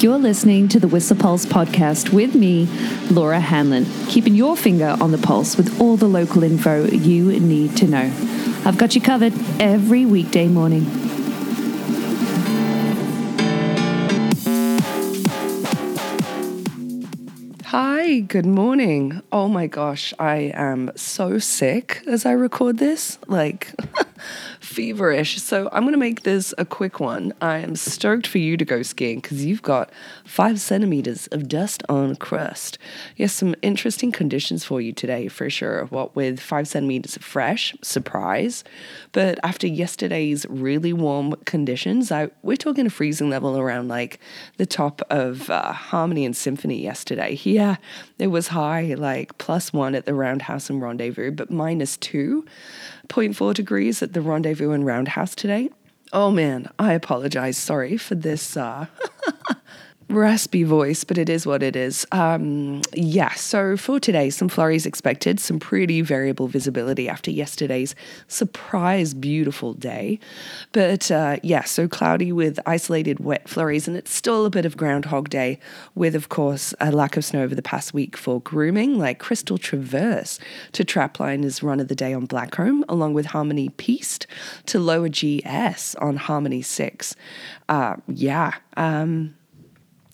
You're listening to the Whistler Pulse podcast with me, Laura Hanlon, keeping your finger on the pulse with all the local info you need to know. I've got you covered every weekday morning. Hi, good morning. Oh my gosh, I am so sick as I record this. Like, feverish. So I'm going to make this a quick one. I am stoked for you to go skiing because you've got five centimeters of dust on crust. Yes, some interesting conditions for you today for sure. What with five centimeters of fresh, surprise. But after yesterday's really warm conditions, I, we're talking a freezing level around like the top of uh, Harmony and Symphony yesterday. Yeah, it was high, like plus one at the Roundhouse and Rendezvous, but minus 2.4 degrees at the Rendezvous and Roundhouse today. Oh man, I apologize. Sorry for this uh, raspy voice, but it is what it is. Um, yeah, so for today, some flurries expected, some pretty variable visibility after yesterday's surprise beautiful day. But uh, yeah, so cloudy with isolated wet flurries, and it's still a bit of Groundhog Day with, of course, a lack of snow over the past week for grooming, like Crystal Traverse to Trapline is run of the day on Blackcomb, along with Harmony Piste to Lower GS on Harmony 6. Uh, yeah. Um,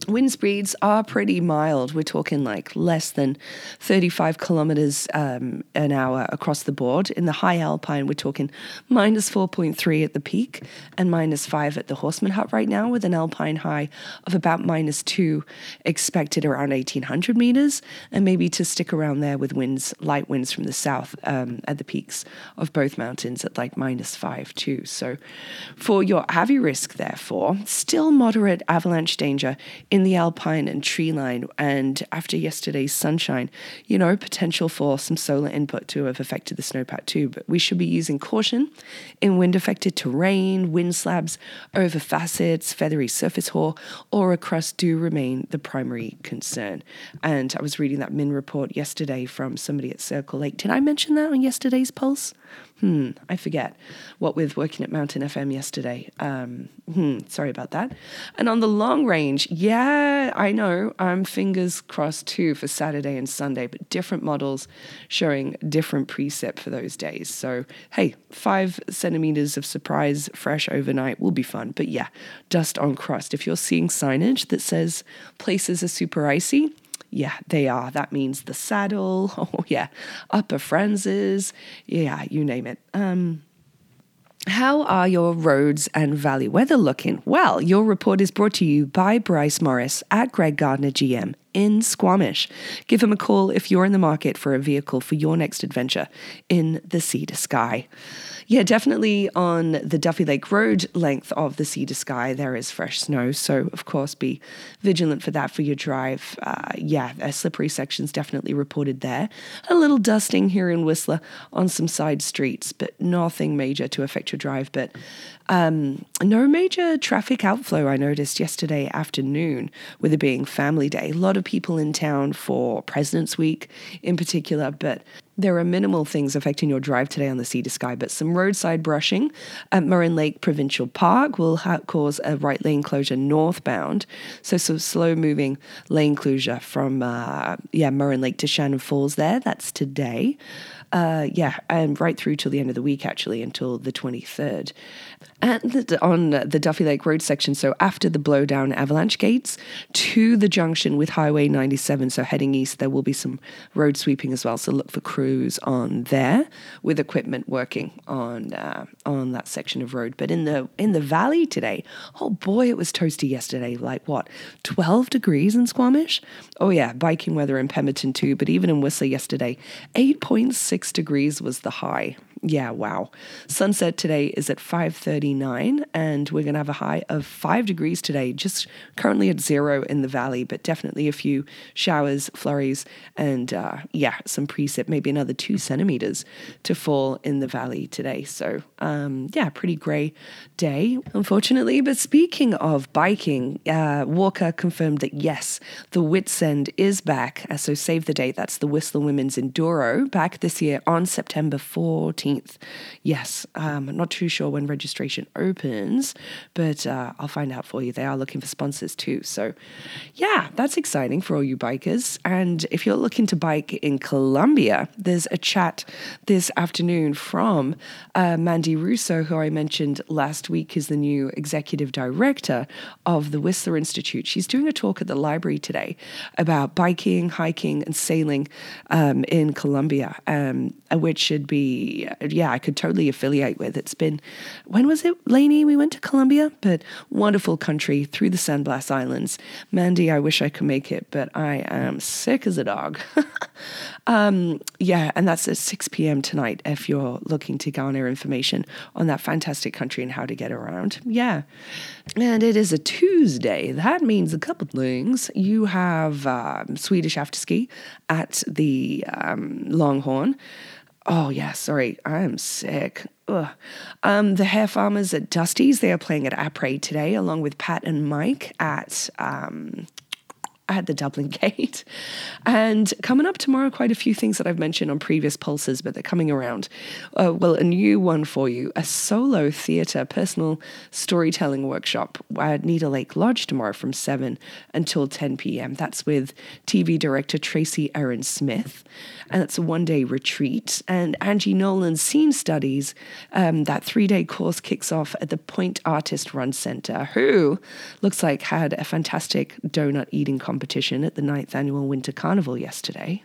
Wind speeds are pretty mild. We're talking like less than 35 kilometers um, an hour across the board. In the high alpine, we're talking minus 4.3 at the peak and minus 5 at the Horstman Hut right now, with an alpine high of about minus 2 expected around 1800 meters, and maybe to stick around there with winds, light winds from the south um, at the peaks of both mountains at like minus 5 too. So for your AVI risk, therefore, still moderate avalanche danger in the alpine and tree line, and after yesterday's sunshine, you know, potential for some solar input to have affected the snowpack too. But we should be using caution in wind affected terrain, wind slabs over facets, feathery surface hoar, or a crust do remain the primary concern. And I was reading that MIN report yesterday from somebody at Circle Lake. Did I mention that on yesterday's Pulse? Hmm, I forget. What with working at Mountain FM yesterday. Um, hmm, sorry about that. And on the long range, yeah, I know. I'm fingers crossed too for Saturday and Sunday, but different models showing different precip for those days. So, hey, five centimeters of surprise fresh overnight will be fun. But yeah, dust on crust. If you're seeing signage that says places are super icy, yeah, they are. That means the saddle. Oh, yeah. Upper Frances. Yeah, you name it. Um, how are your roads and valley weather looking? Well, your report is brought to you by Bryce Morris at Greg Gardner GM in Squamish. Give him a call if you're in the market for a vehicle for your next adventure in the sea to sky. Yeah, definitely on the Duffey Lake Road length of the sea to sky, there is fresh snow. So, of course, be vigilant for that for your drive. Uh, yeah, a slippery sections definitely reported there. A little dusting here in Whistler on some side streets, but nothing major to affect your drive. But um, no major traffic outflow I noticed yesterday afternoon, with it being family day. A lot of people in town for President's Week in particular, but there are minimal things affecting your drive today on the sea to sky, but some roadside brushing at Murrin Lake Provincial Park will ha- cause a right lane closure northbound. So, some slow moving lane closure from, uh, yeah, Murrin Lake to Shannon Falls there. That's today. Uh, yeah, and right through till the end of the week, actually, until the 23rd. And the, on the Duffey Lake Road section, so after the blowdown avalanche gates to the junction with Highway 97, so heading east, there will be some road sweeping as well. So look for crews on there with equipment working on uh, on that section of road. But in the in the valley today, oh boy, it was toasty yesterday. Like what, 12 degrees in Squamish? Oh yeah, biking weather in Pemberton too. But even in Whistler yesterday, 8.6 degrees was the high yeah, wow. Sunset today is at 5:39 and we're going to have a high of 5 degrees today, just currently at 0 in the valley, but definitely a few showers, flurries and uh, yeah, some precip, maybe another 2 centimeters to fall in the valley today. So, um, yeah, pretty gray day, unfortunately. But speaking of biking, uh, WORCA confirmed that yes, the Whitsend is back. Uh, so save the date. That's the Whistler Women's Enduro back this year on September 14th. Yes, um, I'm not too sure when registration opens, but uh, I'll find out for you. They are looking for sponsors too. So, yeah, that's exciting for all you bikers. And if you're looking to bike in Colombia, there's a chat this afternoon from uh, Mandy Russo, who I mentioned last week is the new executive director of the Whistler Institute. She's doing a talk at the library today about biking, hiking, and sailing um, in Colombia, um, which should be, yeah, I could totally affiliate with. It's been, when was it, Lainey? We went to Colombia, but wonderful country through the San Blas Islands. Mandy, I wish I could make it, but I am sick as a dog. um, yeah, and that's at 6 p.m. tonight if you're looking to garner information on that fantastic country and how to get around. Yeah. And it is a Tuesday. That means a couple things. You have um, Swedish afterski at the um, Longhorn. Oh, yeah, sorry, I'm sick. Ugh. Um, the hair farmers at Dusty's, they are playing at Apres today, along with Pat and Mike at um, at the Dublin Gate. And coming up tomorrow, quite a few things that I've mentioned on previous pulses, but they're coming around. Uh, well, a new one for you a solo theatre personal storytelling workshop at Nita Lake Lodge tomorrow from 7 until 10 p.m. That's with TV director Tracy Erin Smith. And it's a one day retreat. And Angie Nolan's Scene Studies, um, that three day course kicks off at the Point Artist Run Centre, who looks like had a fantastic donut eating competition at the ninth annual Winter Carnival yesterday.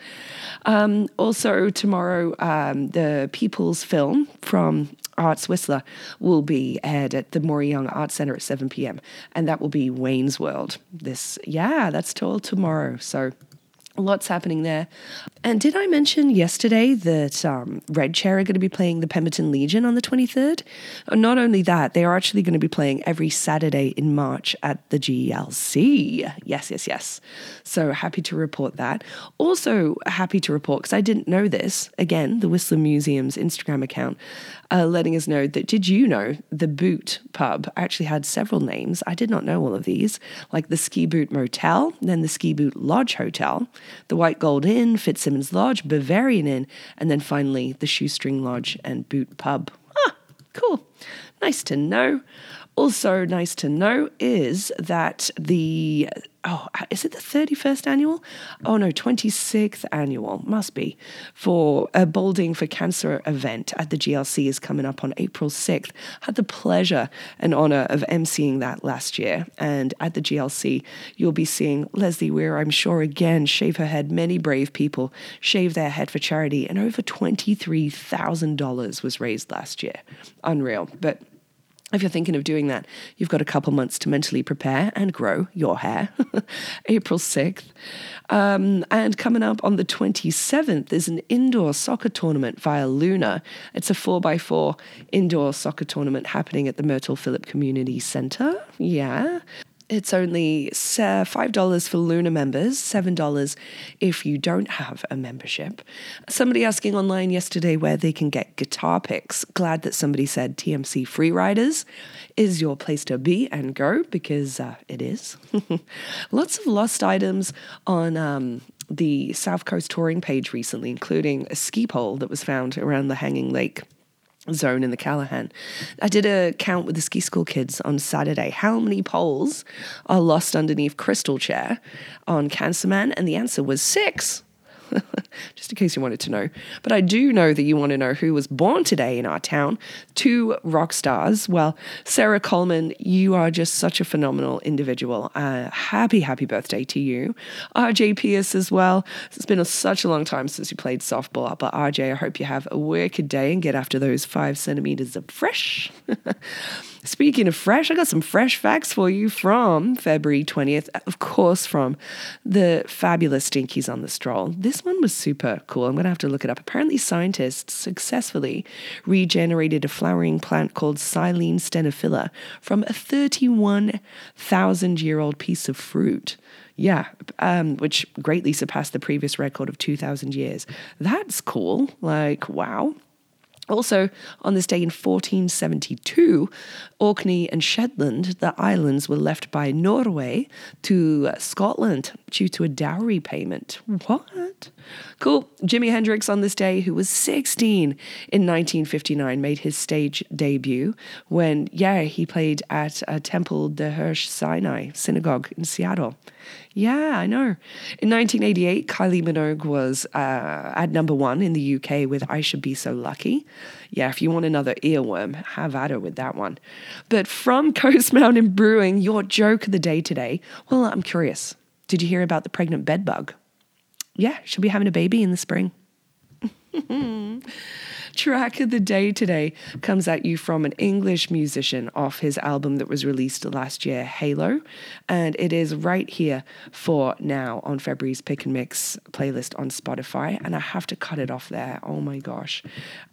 um, also, tomorrow, um, the People's Film from Arts Whistler will be aired at the Maury Young Arts Centre at 7 p.m. And that will be Wayne's World. This, yeah, that's all tomorrow. So Lots happening there. And did I mention yesterday that um, Red Chair are going to be playing the Pemberton Legion on the 23rd? Uh, not only that, they are actually going to be playing every Saturday in March at the GLC. Yes, yes, yes. So happy to report that. Also, happy to report, because I didn't know this, again, the Whistler Museum's Instagram account uh, letting us know that did you know the Boot pub actually had several names? I did not know all of these, like the Ski Boot Motel, then the Ski Boot Lodge Hotel, the White Gold Inn, Fitzsimmons Lodge, Bavarian Inn, and then finally the Shoestring Lodge and Boot Pub. Ah, cool. Nice to know. Also, nice to know is that the oh, is it the 31st annual? Oh no, 26th annual must be for a Balding for Cancer event at the GLC is coming up on April 6th. Had the pleasure and honor of emceeing that last year. And at the GLC, you'll be seeing Leslie Weir, I'm sure, again, shave her head. Many brave people shave their head for charity, and over $23,000 was raised last year. Unreal. But if you're thinking of doing that, you've got a couple months to mentally prepare and grow your hair. April 6th. Um, and coming up on the 27th is an indoor soccer tournament via Luna. It's a 4x4 indoor soccer tournament happening at the Myrtle Philip Community Centre. Yeah. It's only $5 for Luna members, $7 if you don't have a membership. Somebody asking online yesterday where they can get guitar picks. Glad that somebody said TMC Free Riders is your place to be and go because uh, it is. Lots of lost items on. Um, the South Coast touring page recently, including a ski pole that was found around the Hanging Lake zone in the Callaghan. I did a count with the ski school kids on Saturday. How many poles are lost underneath Crystal Chair on Cancer Man? And the answer was six. just in case you wanted to know. But I do know that you want to know who was born today in our town. Two rock stars. Well, Sarah Coleman, you are just such a phenomenal individual. Uh, happy, happy birthday to you. RJ Pierce as well. It's been a, such a long time since you played softball, but RJ, I hope you have a wicked day and get after those five centimeters of fresh. Speaking of fresh, I got some fresh facts for you from February 20th, of course, from the fabulous Stinkies on the Stroll. This one was super cool. I'm going to have to look it up. Apparently, scientists successfully regenerated a flowering plant called Silene stenophylla from a 31,000 year old piece of fruit. Yeah, um, which greatly surpassed the previous record of 2,000 years. That's cool. Like, wow. Also, on this day in 1472, Orkney and Shetland, the islands, were left by Norway to Scotland due to a dowry payment. What? Cool. Jimi Hendrix on this day, who was 16 in 1959, made his stage debut when, yeah, he played at a Temple de Hirsch Sinai Synagogue in Seattle. Yeah, I know. In 1988, Kylie Minogue was uh, at number one in the UK with I Should Be So Lucky. Yeah, if you want another earworm, have at her with that one. But from Coast Mountain Brewing, your joke of the day today. Well, I'm curious. Did you hear about the pregnant bedbug? Yeah, she'll be having a baby in the spring. track of the day today comes at you from an English musician off his album that was released last year, Halo. And it is right here for now on February's Pick and Mix playlist on Spotify. And I have to cut it off there. Oh my gosh.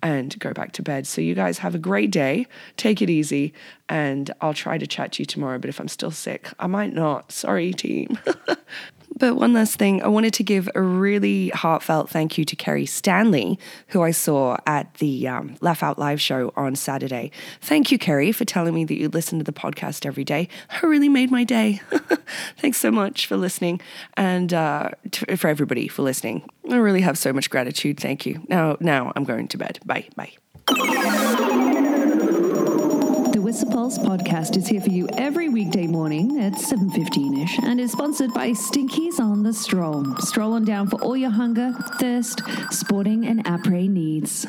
And go back to bed. So you guys have a great day. Take it easy. And I'll try to chat to you tomorrow. But if I'm still sick, I might not. Sorry, team. But one last thing, I wanted to give a really heartfelt thank you to Kerry Stanley, who I saw at the um, Laugh Out Live show on Saturday. Thank you, Kerry, for telling me that you listen to the podcast every day. It really made my day. Thanks so much for listening and uh, to, for everybody for listening. I really have so much gratitude. Thank you. Now, now I'm going to bed. Bye. Bye. The Pulse podcast is here for you every weekday morning at 7.15ish and is sponsored by Stinkies on the Stroll. Stroll on down for all your hunger, thirst, sporting and après needs.